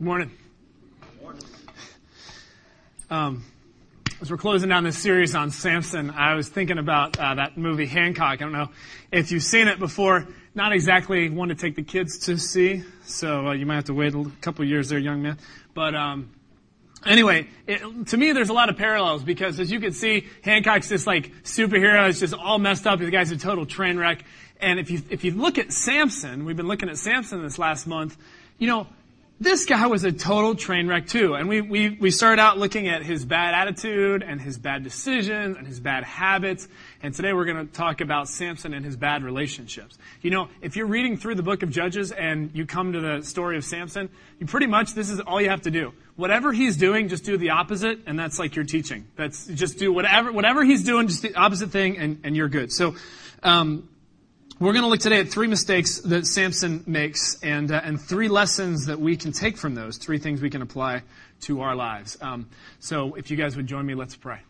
Morning. Um, as we're closing down this series on Samson, I was thinking about uh, that movie Hancock. I don't know if you've seen it before. Not exactly one to take the kids to see, so uh, you might have to wait a couple years there, young man. But um, anyway, it, to me, there's a lot of parallels because, as you can see, Hancock's this like superhero. It's just all messed up. The guy's a total train wreck. And if you if you look at Samson, we've been looking at Samson this last month. You know, this guy was a total train wreck too. And we, we, we started out looking at his bad attitude and his bad decisions and his bad habits. And today we're going to talk about Samson and his bad relationships. You know, if you're reading through the book of Judges and you come to the story of Samson, you pretty much, this is all you have to do. Whatever he's doing, just do the opposite, and that's like your teaching. That's just do whatever, whatever he's doing, just the opposite thing, and, and you're good. So, um, we're going to look today at three mistakes that Samson makes and, uh, and three lessons that we can take from those, three things we can apply to our lives. Um, so if you guys would join me, let's pray.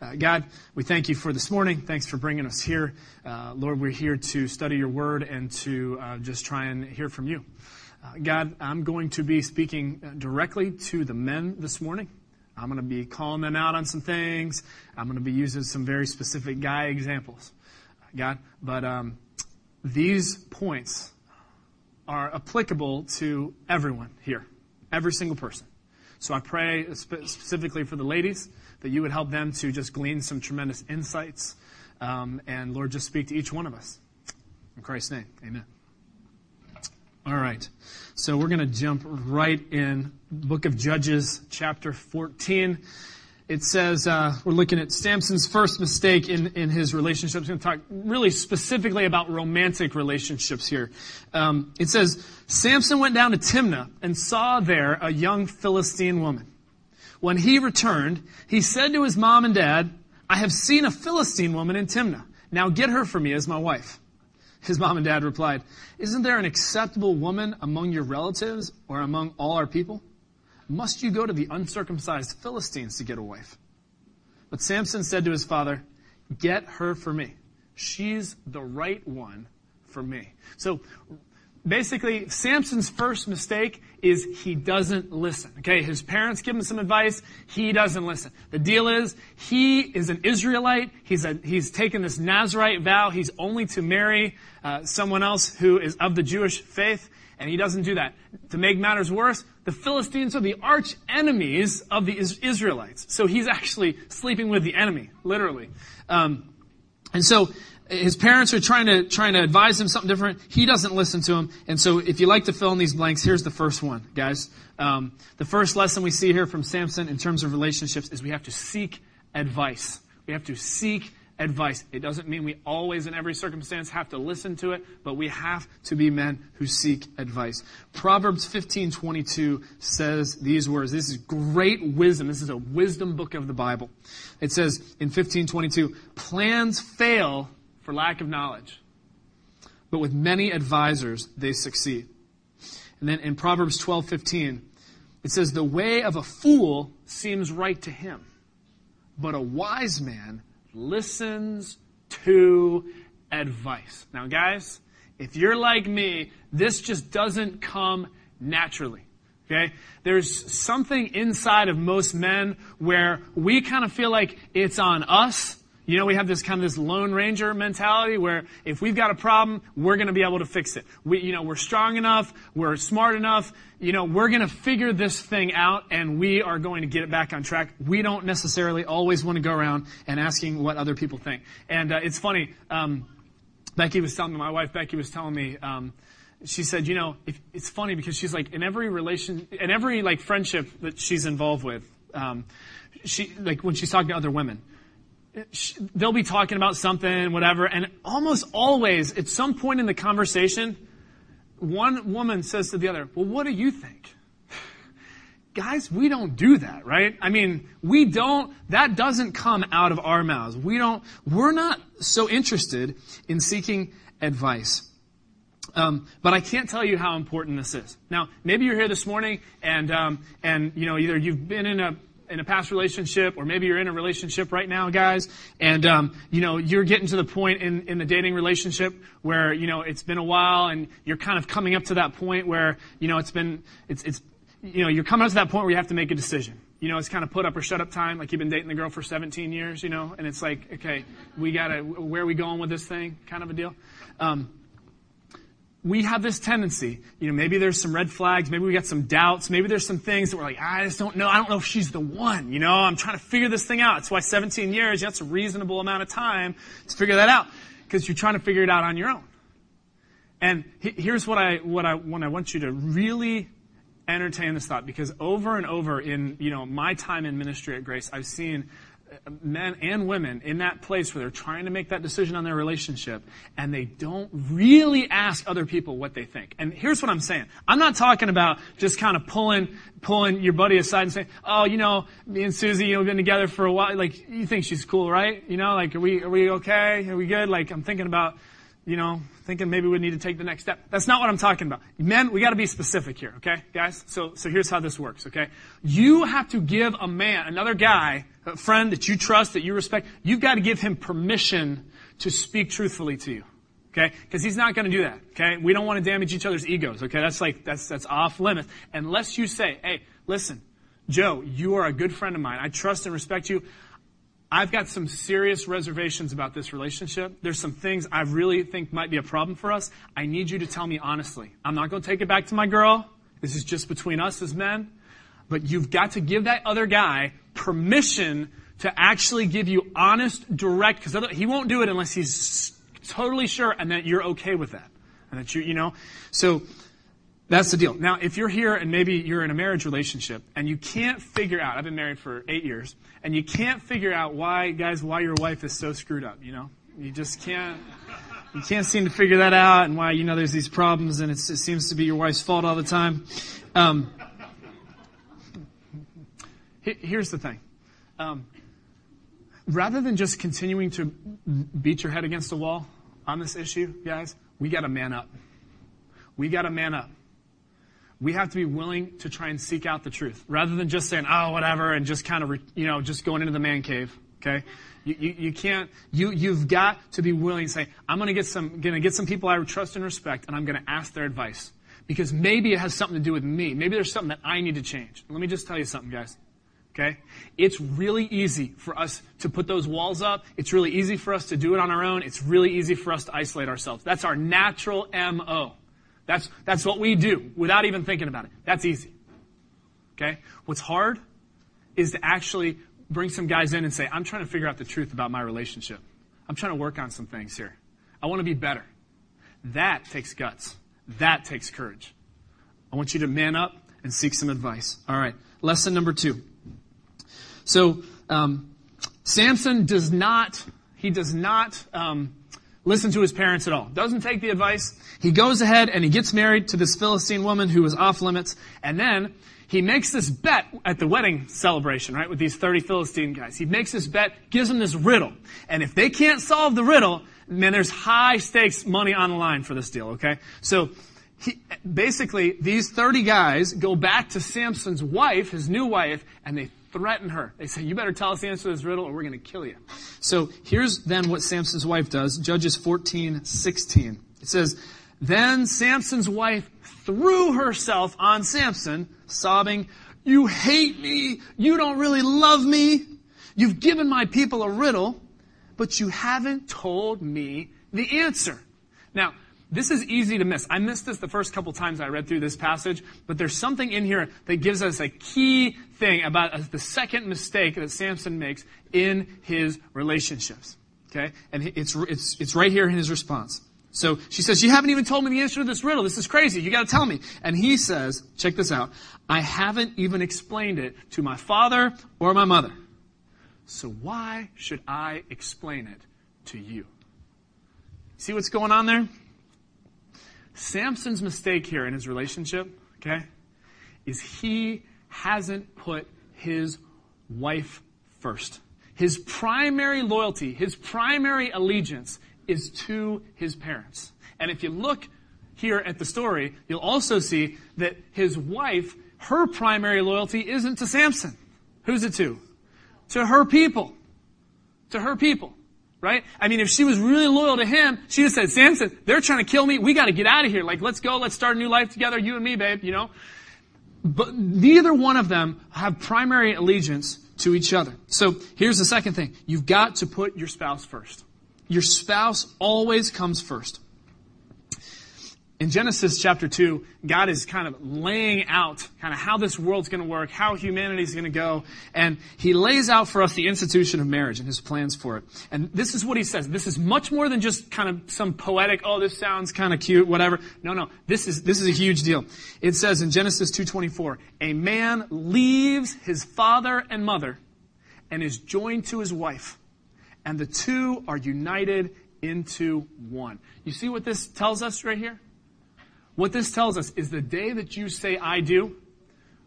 Uh, God, we thank you for this morning. Thanks for bringing us here. Uh, Lord, we're here to study your word and to uh, just try and hear from you. Uh, God, I'm going to be speaking uh, directly to the men this morning. I'm going to be calling them out on some things. I'm going to be using some very specific guy examples. God. But um, these points are applicable to everyone here, every single person. So I pray specifically for the ladies that you would help them to just glean some tremendous insights. Um, and Lord, just speak to each one of us. In Christ's name, amen. All right. So we're going to jump right in. Book of Judges, chapter 14 it says uh, we're looking at Samson's first mistake in, in his relationships. I'm going to talk really specifically about romantic relationships here. Um, it says Samson went down to Timnah and saw there a young Philistine woman. When he returned, he said to his mom and dad, "I have seen a Philistine woman in Timnah. Now get her for me as my wife." His mom and dad replied, "Isn't there an acceptable woman among your relatives or among all our people?" Must you go to the uncircumcised Philistines to get a wife? But Samson said to his father, Get her for me. She's the right one for me. So basically, Samson's first mistake is he doesn't listen. Okay, his parents give him some advice. He doesn't listen. The deal is, he is an Israelite. He's, a, he's taken this Nazarite vow. He's only to marry uh, someone else who is of the Jewish faith. And he doesn't do that. To make matters worse, the Philistines are the arch enemies of the Israelites. So he's actually sleeping with the enemy, literally. Um, and so his parents are trying to trying to advise him something different. He doesn't listen to him. And so if you like to fill in these blanks, here's the first one, guys. Um, the first lesson we see here from Samson in terms of relationships is we have to seek advice. We have to seek advice. It doesn't mean we always, in every circumstance, have to listen to it, but we have to be men who seek advice. Proverbs 15:22 says these words. This is great wisdom. This is a wisdom book of the Bible. It says in 15:22, "Plans fail for lack of knowledge, but with many advisors they succeed." And then in Proverbs 12:15, it says, "The way of a fool seems right to him, but a wise man listens to advice. Now, guys, if you're like me, this just doesn't come naturally. Okay? There's something inside of most men where we kind of feel like it's on us you know, we have this kind of this Lone Ranger mentality where if we've got a problem, we're going to be able to fix it. We, you know, we're strong enough, we're smart enough, you know, we're going to figure this thing out and we are going to get it back on track. We don't necessarily always want to go around and asking what other people think. And uh, it's funny, um, Becky was telling me, my wife Becky was telling me, um, she said, you know, if, it's funny because she's like, in every relation, in every like friendship that she's involved with, um, she, like when she's talking to other women, they'll be talking about something, whatever, and almost always, at some point in the conversation, one woman says to the other, Well, what do you think? Guys, we don't do that, right? I mean, we don't, that doesn't come out of our mouths. We don't, we're not so interested in seeking advice. Um, but I can't tell you how important this is. Now, maybe you're here this morning and, um, and, you know, either you've been in a in a past relationship, or maybe you're in a relationship right now, guys, and um, you know you're getting to the point in in the dating relationship where you know it's been a while, and you're kind of coming up to that point where you know it's been it's it's you know, you're coming up to that point where you have to make a decision. You know, it's kind of put up or shut up time. Like you've been dating the girl for 17 years, you know, and it's like, okay, we gotta, where are we going with this thing? Kind of a deal. Um, we have this tendency, you know, maybe there's some red flags, maybe we got some doubts, maybe there's some things that we're like, I just don't know, I don't know if she's the one, you know, I'm trying to figure this thing out. That's why 17 years, that's a reasonable amount of time to figure that out, because you're trying to figure it out on your own. And here's what I, what I, what I want you to really entertain this thought, because over and over in, you know, my time in ministry at Grace, I've seen men and women in that place where they're trying to make that decision on their relationship and they don't really ask other people what they think. And here's what I'm saying. I'm not talking about just kind of pulling, pulling your buddy aside and saying, oh, you know, me and Susie, you know, we've been together for a while. Like, you think she's cool, right? You know, like, are we, are we okay? Are we good? Like, I'm thinking about, you know, thinking maybe we need to take the next step. That's not what I'm talking about. Men, we gotta be specific here, okay, guys? So, so here's how this works, okay? You have to give a man, another guy, a friend that you trust, that you respect, you've got to give him permission to speak truthfully to you. Okay? Because he's not going to do that. Okay? We don't want to damage each other's egos. Okay? That's like, that's, that's off limits. Unless you say, hey, listen, Joe, you are a good friend of mine. I trust and respect you. I've got some serious reservations about this relationship. There's some things I really think might be a problem for us. I need you to tell me honestly. I'm not going to take it back to my girl. This is just between us as men. But you've got to give that other guy permission to actually give you honest, direct, because he won't do it unless he's totally sure and that you're okay with that. And that you, you know. So, that's the deal. Now, if you're here and maybe you're in a marriage relationship and you can't figure out, I've been married for eight years, and you can't figure out why, guys, why your wife is so screwed up, you know? You just can't, you can't seem to figure that out and why, you know, there's these problems and it seems to be your wife's fault all the time. Um, here's the thing. Um, rather than just continuing to beat your head against the wall on this issue, guys, we gotta man up. We gotta man up we have to be willing to try and seek out the truth rather than just saying, oh, whatever, and just kind of, you know, just going into the man cave. Okay? You, you, you can't, you, you've got to be willing to say, I'm going to get some, going to get some people I trust and respect, and I'm going to ask their advice. Because maybe it has something to do with me. Maybe there's something that I need to change. Let me just tell you something, guys. Okay? It's really easy for us to put those walls up. It's really easy for us to do it on our own. It's really easy for us to isolate ourselves. That's our natural MO. That's, that's what we do without even thinking about it. That's easy. Okay? What's hard is to actually bring some guys in and say, I'm trying to figure out the truth about my relationship. I'm trying to work on some things here. I want to be better. That takes guts. That takes courage. I want you to man up and seek some advice. All right. Lesson number two. So, um, Samson does not, he does not, um, listen to his parents at all. Doesn't take the advice. He goes ahead and he gets married to this Philistine woman who was off limits. And then he makes this bet at the wedding celebration, right, with these 30 Philistine guys. He makes this bet, gives them this riddle. And if they can't solve the riddle, man, there's high stakes money on the line for this deal, okay? So, he, basically, these 30 guys go back to Samson's wife, his new wife, and they threaten her. They say, you better tell us the answer to this riddle or we're going to kill you. So here's then what Samson's wife does. Judges 14, 16. It says, then Samson's wife threw herself on Samson, sobbing, you hate me. You don't really love me. You've given my people a riddle, but you haven't told me the answer. Now, this is easy to miss. I missed this the first couple times I read through this passage, but there's something in here that gives us a key thing about the second mistake that Samson makes in his relationships. Okay? And it's, it's, it's right here in his response. So she says, you haven't even told me the answer to this riddle. This is crazy. You gotta tell me. And he says, check this out. I haven't even explained it to my father or my mother. So why should I explain it to you? See what's going on there? Samson's mistake here in his relationship, okay, is he hasn't put his wife first. His primary loyalty, his primary allegiance is to his parents. And if you look here at the story, you'll also see that his wife, her primary loyalty isn't to Samson. Who's it to? To her people. To her people right? I mean, if she was really loyal to him, she'd have said, Samson, they're trying to kill me. We got to get out of here. Like, let's go. Let's start a new life together. You and me, babe, you know? but neither one of them have primary allegiance to each other. So here's the second thing. You've got to put your spouse first. Your spouse always comes first. In Genesis chapter 2, God is kind of laying out kind of how this world's going to work, how humanity is going to go, and He lays out for us the institution of marriage and His plans for it. And this is what He says. This is much more than just kind of some poetic, oh, this sounds kind of cute, whatever. No, no. This is, this is a huge deal. It says in Genesis 2.24, a man leaves his father and mother and is joined to his wife, and the two are united into one. You see what this tells us right here? What this tells us is the day that you say, I do,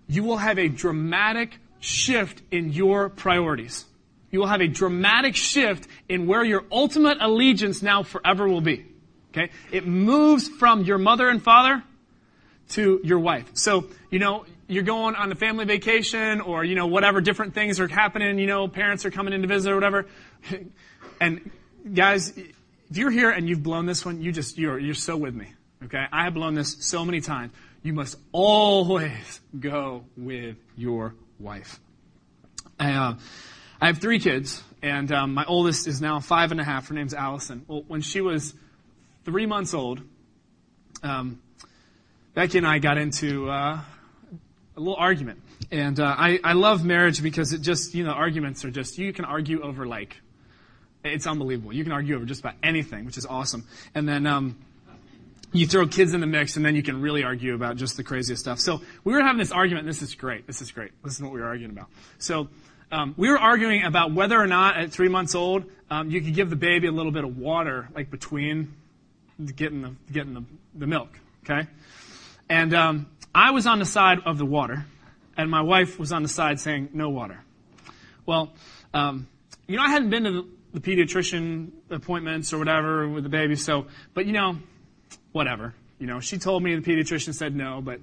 you will have a dramatic shift in your priorities. You will have a dramatic shift in where your ultimate allegiance now forever will be. Okay? It moves from your mother and father to your wife. So, you know, you're going on a family vacation or, you know, whatever different things are happening, you know, parents are coming in to visit or whatever. And guys, if you're here and you've blown this one, you just, you're, you're so with me. Okay? I have blown this so many times. You must always go with your wife. I, uh, I have three kids, and um, my oldest is now five and a half. Her name's Allison. Well, when she was three months old, um, Becky and I got into uh, a little argument. And uh, I, I love marriage because it just, you know, arguments are just, you can argue over like, it's unbelievable. You can argue over just about anything, which is awesome. And then, um, you throw kids in the mix and then you can really argue about just the craziest stuff. So we were having this argument. This is great. This is great. This is what we were arguing about. So um, we were arguing about whether or not at three months old um, you could give the baby a little bit of water, like between getting the getting the, the milk. Okay, and um, I was on the side of the water, and my wife was on the side saying no water. Well, um, you know, I hadn't been to the, the pediatrician appointments or whatever with the baby, so but you know whatever. You know, she told me the pediatrician said no, but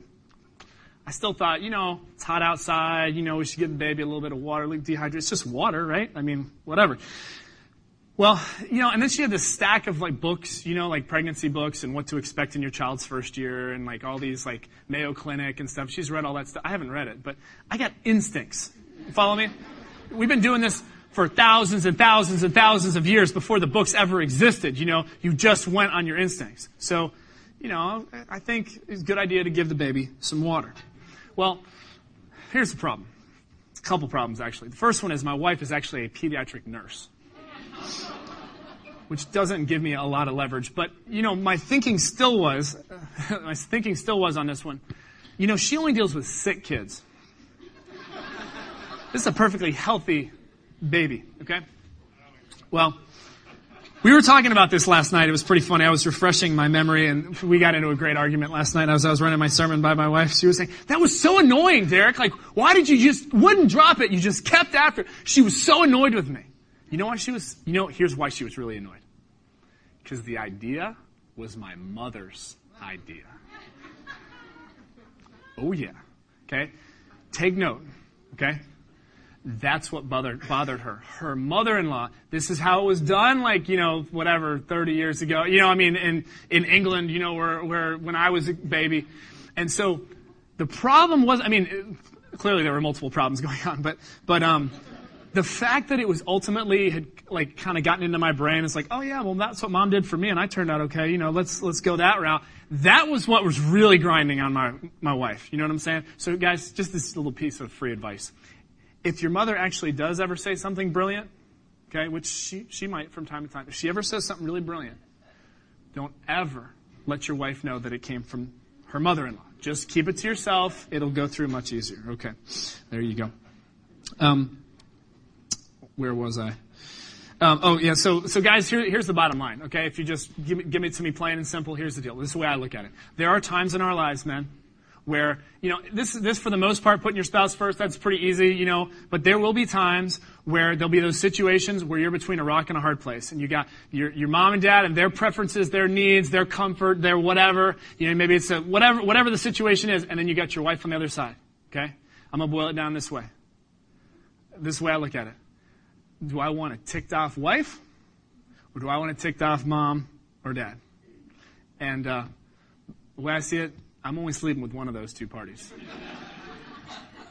I still thought, you know, it's hot outside. You know, we should give the baby a little bit of water, like dehydrate. It's just water, right? I mean, whatever. Well, you know, and then she had this stack of like books, you know, like pregnancy books and what to expect in your child's first year and like all these like Mayo Clinic and stuff. She's read all that stuff. I haven't read it, but I got instincts. Follow me? We've been doing this for thousands and thousands and thousands of years before the books ever existed. You know, you just went on your instincts. So you know, I think it's a good idea to give the baby some water. Well, here's the problem. A couple problems, actually. The first one is my wife is actually a pediatric nurse, which doesn't give me a lot of leverage. But, you know, my thinking still was, my thinking still was on this one. You know, she only deals with sick kids. This is a perfectly healthy baby, okay? Well, we were talking about this last night. It was pretty funny. I was refreshing my memory and we got into a great argument last night as I was running my sermon by my wife. She was saying, that was so annoying, Derek. Like, why did you just, wouldn't drop it? You just kept after. She was so annoyed with me. You know why she was, you know, here's why she was really annoyed. Because the idea was my mother's idea. Oh yeah. Okay? Take note. Okay? That's what bothered, bothered her. Her mother-in-law, this is how it was done, like, you know, whatever, 30 years ago. You know, I mean, in, in England, you know, where, where, when I was a baby. And so, the problem was, I mean, clearly there were multiple problems going on, but, but, um, the fact that it was ultimately had like kind of gotten into my brain is like, oh yeah, well that's what mom did for me and I turned out okay, you know, let's, let's go that route. That was what was really grinding on my, my wife. You know what I'm saying? So guys, just this little piece of free advice if your mother actually does ever say something brilliant, okay, which she, she might from time to time, if she ever says something really brilliant, don't ever let your wife know that it came from her mother in law. Just keep it to yourself. It'll go through much easier. Okay. There you go. Um, where was I? Um, oh yeah, so so guys, here, here's the bottom line. Okay, if you just give, give it to me plain and simple, here's the deal. This is the way I look at it. There are times in our lives, man, where, you know, this, this for the most part, putting your spouse first, that's pretty easy, you know, but there will be times where there'll be those situations where you're between a rock and a hard place and you got your, your mom and dad and their preferences, their needs, their comfort, their whatever, you know, maybe it's a, whatever, whatever the situation is, and then you got your wife on the other side, okay? I'm gonna boil it down this way. This way I look at it. Do I want a ticked off wife? Or do I want a ticked off mom or dad? And, uh, the way I see it, I'm only sleeping with one of those two parties.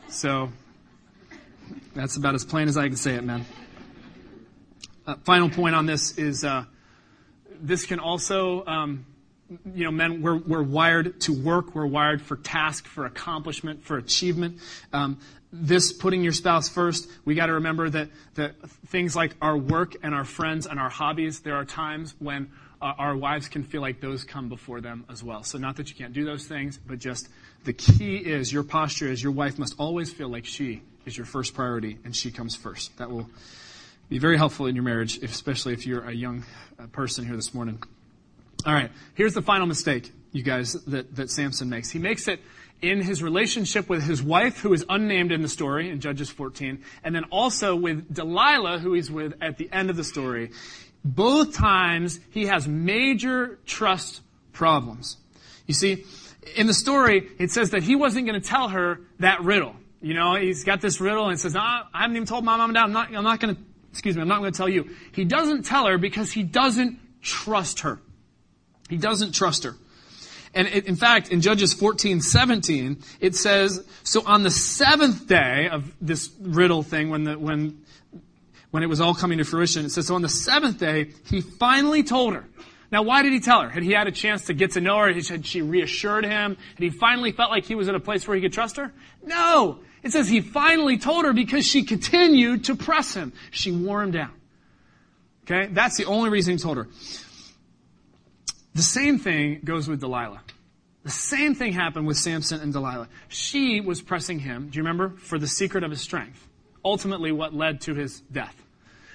So that's about as plain as I can say it, man. Uh, final point on this is uh, this can also, um, you know, men, we're, we're wired to work, we're wired for task, for accomplishment, for achievement. Um, this putting your spouse first, we got to remember that, that things like our work and our friends and our hobbies, there are times when our wives can feel like those come before them as well. So, not that you can't do those things, but just the key is your posture is your wife must always feel like she is your first priority and she comes first. That will be very helpful in your marriage, especially if you're a young uh, person here this morning. All right, here's the final mistake, you guys, that, that Samson makes. He makes it in his relationship with his wife, who is unnamed in the story in Judges 14, and then also with Delilah, who he's with at the end of the story. Both times he has major trust problems. You see, in the story, it says that he wasn't going to tell her that riddle. You know, he's got this riddle and says, ah, I haven't even told my mom and dad. I'm not, I'm not going to, excuse me, I'm not going to tell you. He doesn't tell her because he doesn't trust her. He doesn't trust her. And it, in fact, in Judges 14, 17, it says, so on the seventh day of this riddle thing, when the, when, when it was all coming to fruition, it says, so on the seventh day, he finally told her. Now, why did he tell her? Had he had a chance to get to know her? Had she reassured him? Had he finally felt like he was in a place where he could trust her? No! It says he finally told her because she continued to press him. She wore him down. Okay? That's the only reason he told her. The same thing goes with Delilah. The same thing happened with Samson and Delilah. She was pressing him, do you remember? For the secret of his strength. Ultimately, what led to his death.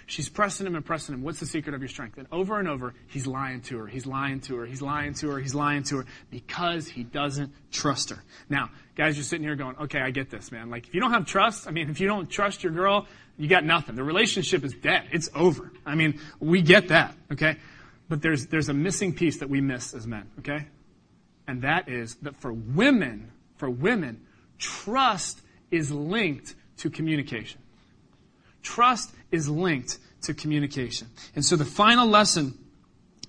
She's pressing him and pressing him. What's the secret of your strength? And over and over, he's lying to her. He's lying to her. He's lying to her. He's lying to her because he doesn't trust her. Now, guys, you're sitting here going, okay, I get this, man. Like, if you don't have trust, I mean, if you don't trust your girl, you got nothing. The relationship is dead. It's over. I mean, we get that, okay? But there's, there's a missing piece that we miss as men, okay? And that is that for women, for women, trust is linked to communication. Trust is linked to communication. And so the final lesson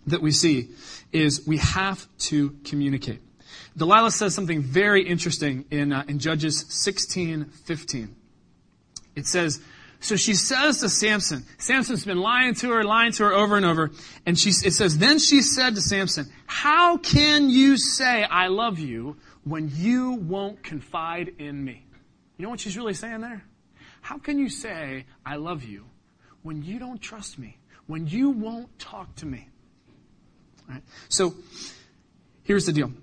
that we see is we have to communicate. Delilah says something very interesting in, uh, in Judges 16 15. It says, so she says to Samson, Samson's been lying to her, lying to her over and over. And she, it says, then she said to Samson, how can you say I love you when you won't confide in me? You know what she's really saying there? How can you say I love you when you don't trust me? When you won't talk to me? Right. So, here's the deal.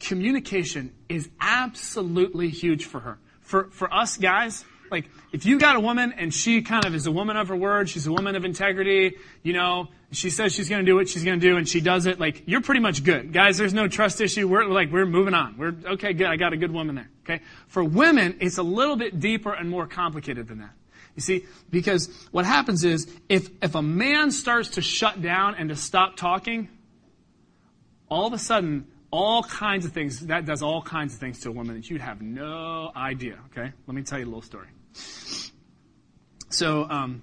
Communication is absolutely huge for her. For, for us guys, like, if you got a woman and she kind of is a woman of her word, she's a woman of integrity, you know, she says she's going to do what she's going to do and she does it, like, you're pretty much good. Guys, there's no trust issue. We're like, we're moving on. We're, okay, good. I got a good woman there. Okay. For women, it's a little bit deeper and more complicated than that. You see, because what happens is, if, if a man starts to shut down and to stop talking, all of a sudden, all kinds of things, that does all kinds of things to a woman that you'd have no idea, okay? Let me tell you a little story. So um,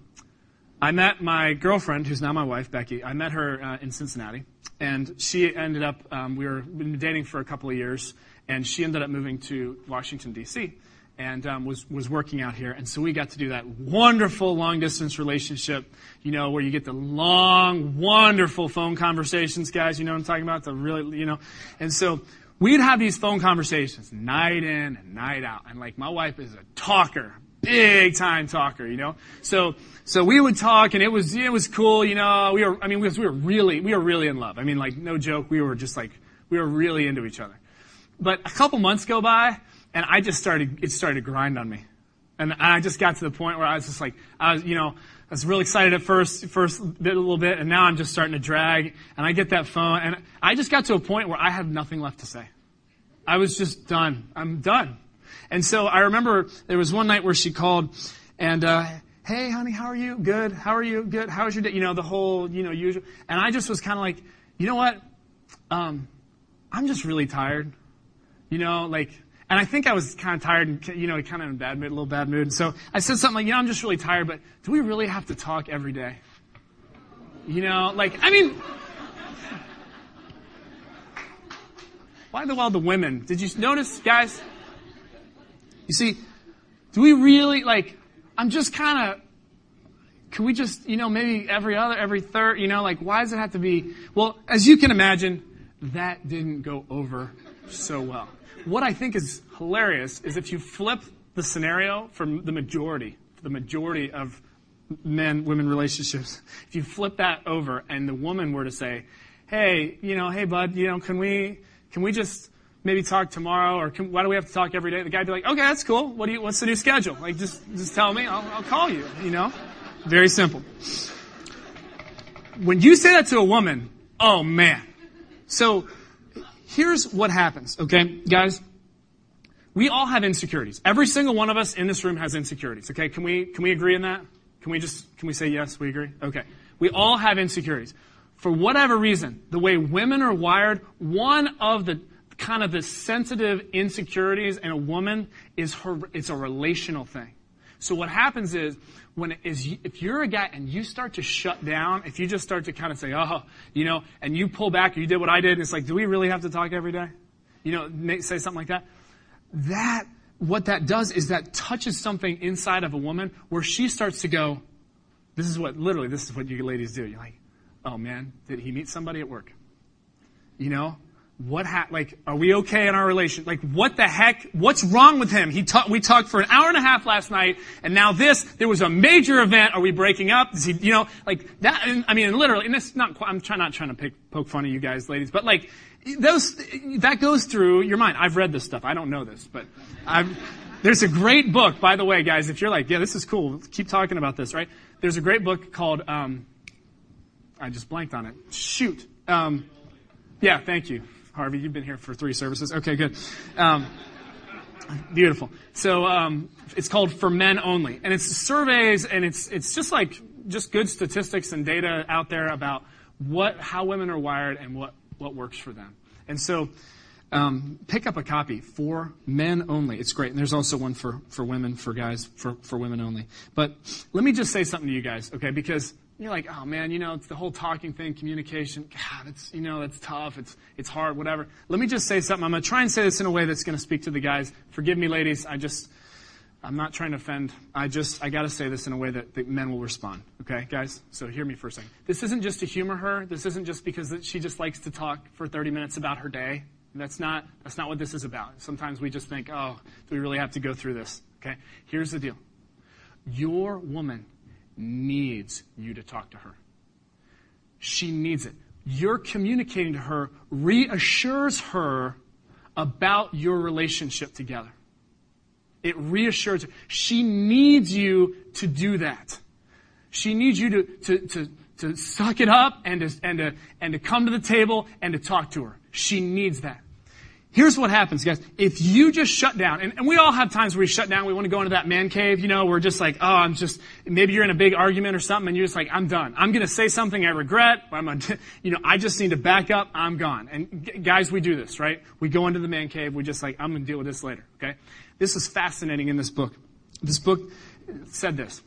I met my girlfriend, who's now my wife, Becky. I met her uh, in Cincinnati, and she ended up. Um, we were dating for a couple of years, and she ended up moving to Washington D.C. and um, was was working out here. And so we got to do that wonderful long distance relationship, you know, where you get the long, wonderful phone conversations, guys. You know what I'm talking about? The really, you know, and so we'd have these phone conversations night in and night out. And like my wife is a talker, big time talker, you know. So so we would talk, and it was it was cool, you know. We were I mean we, we were really we were really in love. I mean like no joke, we were just like we were really into each other. But a couple months go by, and I just started it started to grind on me, and I just got to the point where I was just like I was you know. I was really excited at first, first bit, a little bit, and now I'm just starting to drag. And I get that phone, and I just got to a point where I had nothing left to say. I was just done. I'm done. And so I remember there was one night where she called and, uh, hey, honey, how are you? Good. How are you? Good. How was your day? You know, the whole, you know, usual. And I just was kind of like, you know what? Um, I'm just really tired. You know, like, and I think I was kind of tired and, you know, kind of in a bad mood, a little bad mood. And so I said something like, you know, I'm just really tired, but do we really have to talk every day? You know, like, I mean, why the well the women? Did you notice, guys? You see, Do we really, like, I'm just kind of, can we just, you know, maybe every other, every third, you know, like, why does it have to be? Well, as you can imagine, that didn't go over so well. What I think is hilarious is if you flip the scenario from the majority, the majority of men women relationships, if you flip that over and the woman were to say, hey, you know, hey, bud, you know, can we, can we just maybe talk tomorrow or can, why do we have to talk every day? The guy'd be like, okay, that's cool. What do you, what's the new schedule? Like, just, just tell me. I'll, I'll call you, you know? Very simple. When you say that to a woman, oh man. So here's what happens, okay, guys? We all have insecurities. Every single one of us in this room has insecurities, okay? Can we, can we agree on that? Can we just, can we say yes, we agree? Okay. We all have insecurities. For whatever reason, the way women are wired, one of the kind of the sensitive insecurities in a woman is her, it's a relational thing. So what happens is, when is, if you're a guy and you start to shut down, if you just start to kind of say, oh, you know, and you pull back, you did what I did, and it's like, do we really have to talk every day? You know, say something like that. That what that does is that touches something inside of a woman where she starts to go, this is what, literally, this is what you ladies do. You're like, oh man, did he meet somebody at work? You know? What ha- like, are we okay in our relation? Like, what the heck? What's wrong with him? He ta- we talked for an hour and a half last night, and now this, there was a major event. Are we breaking up? Is he, you know, like that, I mean, literally, and it's not, I'm not trying to pick, poke fun of you guys, ladies, but like, those, that goes through your mind. I've read this stuff. I don't know this, but I've, there's a great book, by the way, guys, if you're like, yeah, this is cool, keep talking about this, right? There's a great book called, um, I just blanked on it. Shoot. Um, yeah, thank you, Harvey. You've been here for three services. Okay, good. Um, beautiful. So um, it's called For Men Only, and it's surveys, and it's it's just like just good statistics and data out there about what how women are wired and what what works for them. And so um, pick up a copy for men only. It's great. And there's also one for, for women, for guys, for, for women only. But let me just say something to you guys, okay? Because you're like, oh man, you know, it's the whole talking thing, communication. God, it's, you know, that's tough. It's, it's hard, whatever. Let me just say something. I'm going to try and say this in a way that's going to speak to the guys. Forgive me, ladies. I just, I'm not trying to offend. I just, I got to say this in a way that, that men will respond. Okay, guys? So hear me for a second. This isn't just to humor her. This isn't just because she just likes to talk for 30 minutes about her day. That's not, that's not what this is about. Sometimes we just think, oh, do we really have to go through this? Okay? Here's the deal. Your woman needs you to talk to her. She needs it. You're communicating to her reassures her about your relationship together. It reassures her. She needs you to do that. She needs you to, to, to, to suck it up and to, and, to, and to come to the table and to talk to her. She needs that. Here's what happens, guys. If you just shut down, and, and, we all have times where we shut down, we want to go into that man cave, you know, we're just like, oh, I'm just, maybe you're in a big argument or something, and you're just like, I'm done. I'm going to say something I regret. I'm gonna, you know, I just need to back up. I'm gone. And guys, we do this, right? We go into the man cave. We just like, I'm going to deal with this later, okay? This is fascinating in this book. This book said this.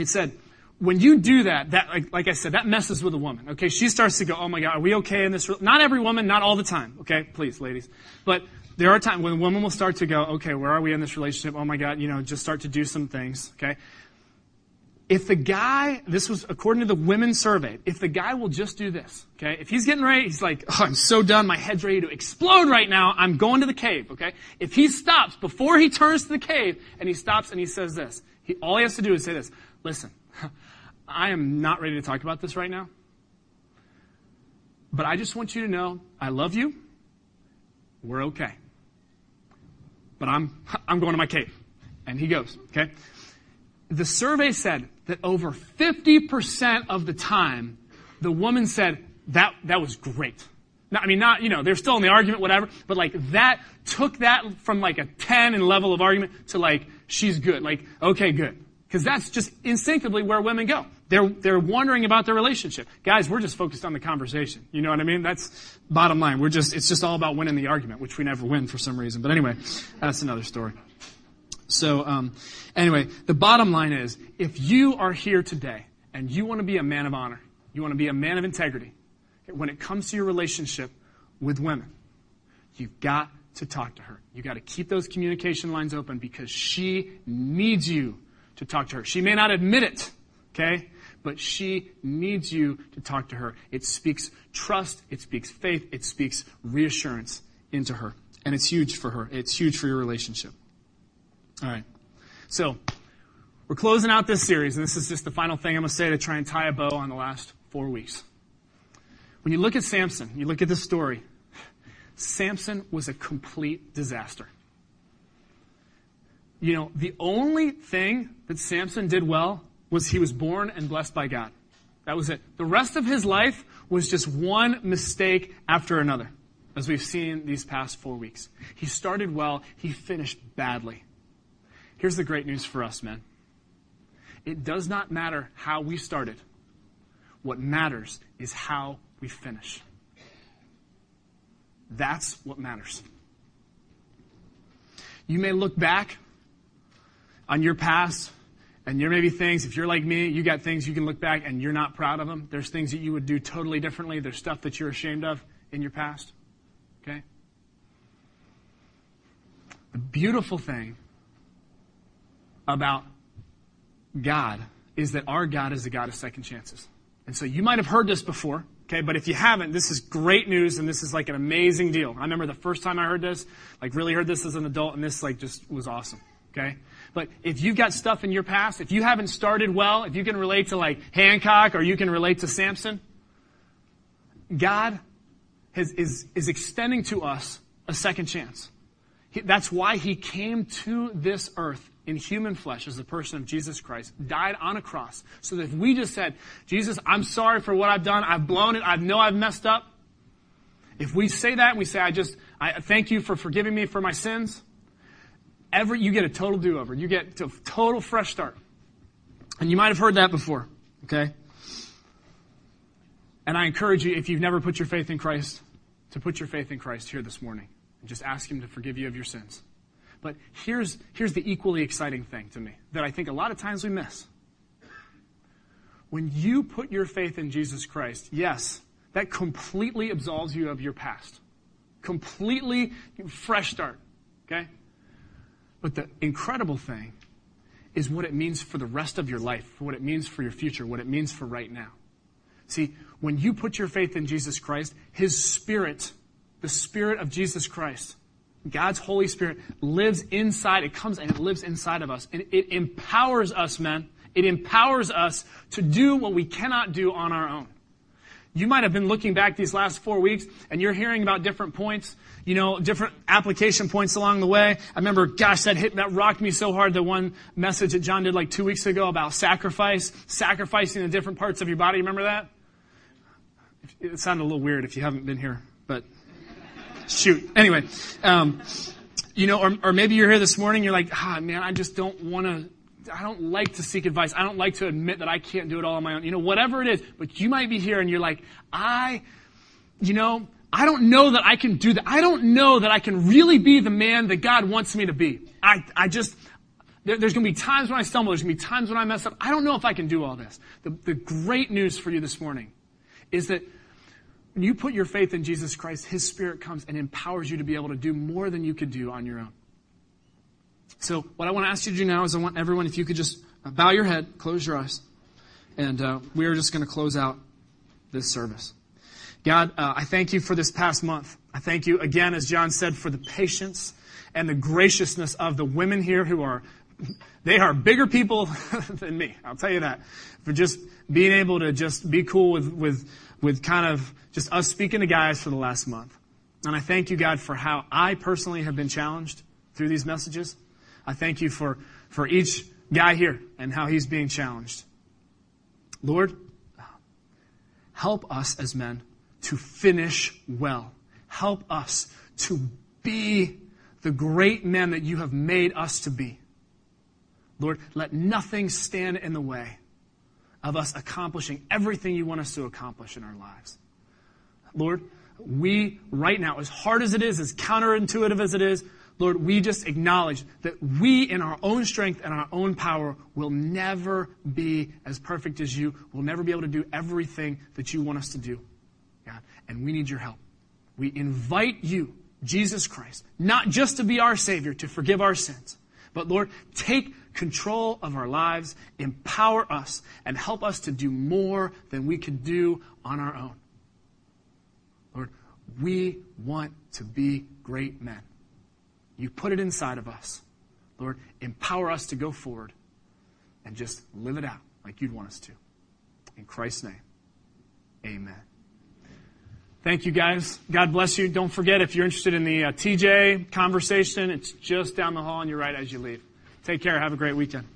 It said, when you do that, that like, like, I said, that messes with a woman. Okay, she starts to go, "Oh my God, are we okay in this?" Re-? Not every woman, not all the time. Okay, please, ladies, but there are times when a woman will start to go, "Okay, where are we in this relationship?" Oh my God, you know, just start to do some things. Okay, if the guy, this was according to the women survey, if the guy will just do this, okay, if he's getting ready, he's like, "Oh, I'm so done, my head's ready to explode right now. I'm going to the cave." Okay, if he stops before he turns to the cave and he stops and he says this, he, all he has to do is say this. Listen. I am not ready to talk about this right now. But I just want you to know I love you. We're okay. But I'm, I'm going to my cave. And he goes, okay? The survey said that over 50% of the time, the woman said, that, that was great. Now, I mean, not, you know, they're still in the argument, whatever, but like that took that from like a 10 in level of argument to like, she's good. Like, okay, good. Because that's just instinctively where women go. They're, they're wondering about their relationship. Guys, we're just focused on the conversation. You know what I mean? That's bottom line. We're just, it's just all about winning the argument, which we never win for some reason. But anyway, that's another story. So, um, anyway, the bottom line is, if you are here today and you want to be a man of honor, you want to be a man of integrity, when it comes to your relationship with women, you've got to talk to her. You've got to keep those communication lines open because she needs you to talk to her. She may not admit it, okay? But she needs you to talk to her. It speaks trust, it speaks faith, it speaks reassurance into her. And it's huge for her. It's huge for your relationship. All right. So, we're closing out this series, and this is just the final thing I'm going to say to try and tie a bow on the last four weeks. When you look at Samson, you look at this story, Samson was a complete disaster. You know, the only thing that Samson did well was he was born and blessed by God. That was it. The rest of his life was just one mistake after another, as we've seen these past four weeks. He started well, he finished badly. Here's the great news for us, men. It does not matter how we started. What matters is how we finish. That's what matters. You may look back on your past, and there may be things, if you're like me, you got things you can look back and you're not proud of them. There's things that you would do totally differently. There's stuff that you're ashamed of in your past. Okay? The beautiful thing about God is that our God is a God of second chances. And so you might have heard this before. Okay, but if you haven't, this is great news and this is like an amazing deal. I remember the first time I heard this, like really heard this as an adult and this like just was awesome. Okay? But if you've got stuff in your past, if you haven't started well, if you can relate to like Hancock or you can relate to Samson, God has, is, is extending to us a second chance. He, that's why he came to this earth in human flesh as the person of Jesus Christ, died on a cross, so that if we just said, Jesus, I'm sorry for what I've done, I've blown it, I know I've messed up, if we say that and we say, I just, I thank you for forgiving me for my sins, every, you get a total do-over. You get a total fresh start. And you might have heard that before, okay? And I encourage you, if you've never put your faith in Christ, to put your faith in Christ here this morning and just ask Him to forgive you of your sins. But here's, here's the equally exciting thing to me that I think a lot of times we miss. When you put your faith in Jesus Christ, yes, that completely absolves you of your past. Completely fresh start. Okay? But the incredible thing is what it means for the rest of your life, what it means for your future, what it means for right now. See, when you put your faith in Jesus Christ, His Spirit, the Spirit of Jesus Christ, God's Holy Spirit lives inside, it comes and it lives inside of us. And it empowers us, men. It empowers us to do what we cannot do on our own. You might have been looking back these last four weeks and you're hearing about different points, you know, different application points along the way. I remember, gosh, that hit, that rocked me so hard, the one message that John did like two weeks ago about sacrifice, sacrificing the different parts of your body. Remember that? It sounded a little weird if you haven't been here, but shoot. Anyway, um, you know, or, or maybe you're here this morning, you're like, ah, man, I just don't want to I don't like to seek advice. I don't like to admit that I can't do it all on my own. You know, whatever it is. But you might be here and you're like, I, you know, I don't know that I can do that. I don't know that I can really be the man that God wants me to be. I, I just, there, there's going to be times when I stumble. There's going to be times when I mess up. I don't know if I can do all this. The, the great news for you this morning is that when you put your faith in Jesus Christ, His Spirit comes and empowers you to be able to do more than you could do on your own. So, what I want to ask you to do now is I want everyone, if you could just bow your head, close your eyes, and uh, we are just going to close out this service. God, uh, I thank you for this past month. I thank you again, as John said, for the patience and the graciousness of the women here who are, they are bigger people than me. I'll tell you that. For just being able to just be cool with, with, with kind of just us speaking to guys for the last month. And I thank you, God, for how I personally have been challenged through these messages. I thank you for, for each guy here and how he's being challenged. Lord, help us as men to finish well. Help us to be the great men that you have made us to be. Lord, let nothing stand in the way of us accomplishing everything you want us to accomplish in our lives. Lord, we right now, as hard as it is, as counterintuitive as it is, Lord, we just acknowledge that we, in our own strength and our own power, will never be as perfect as you. We'll never be able to do everything that you want us to do, God. And we need your help. We invite you Jesus Christ, not just to be our Savior, to forgive our sins, but Lord, take control of our lives, empower us, and help us to do more than we could do on our own. Lord, we want to be great men. You put it inside of us. Lord, empower us to go forward and just live it out like you'd want us to. In Christ's name, amen. Thank you, guys. God bless you. Don't forget, if you're interested in the uh, TJ conversation, it's just down the hall on your right as you leave. Take care. Have a great weekend.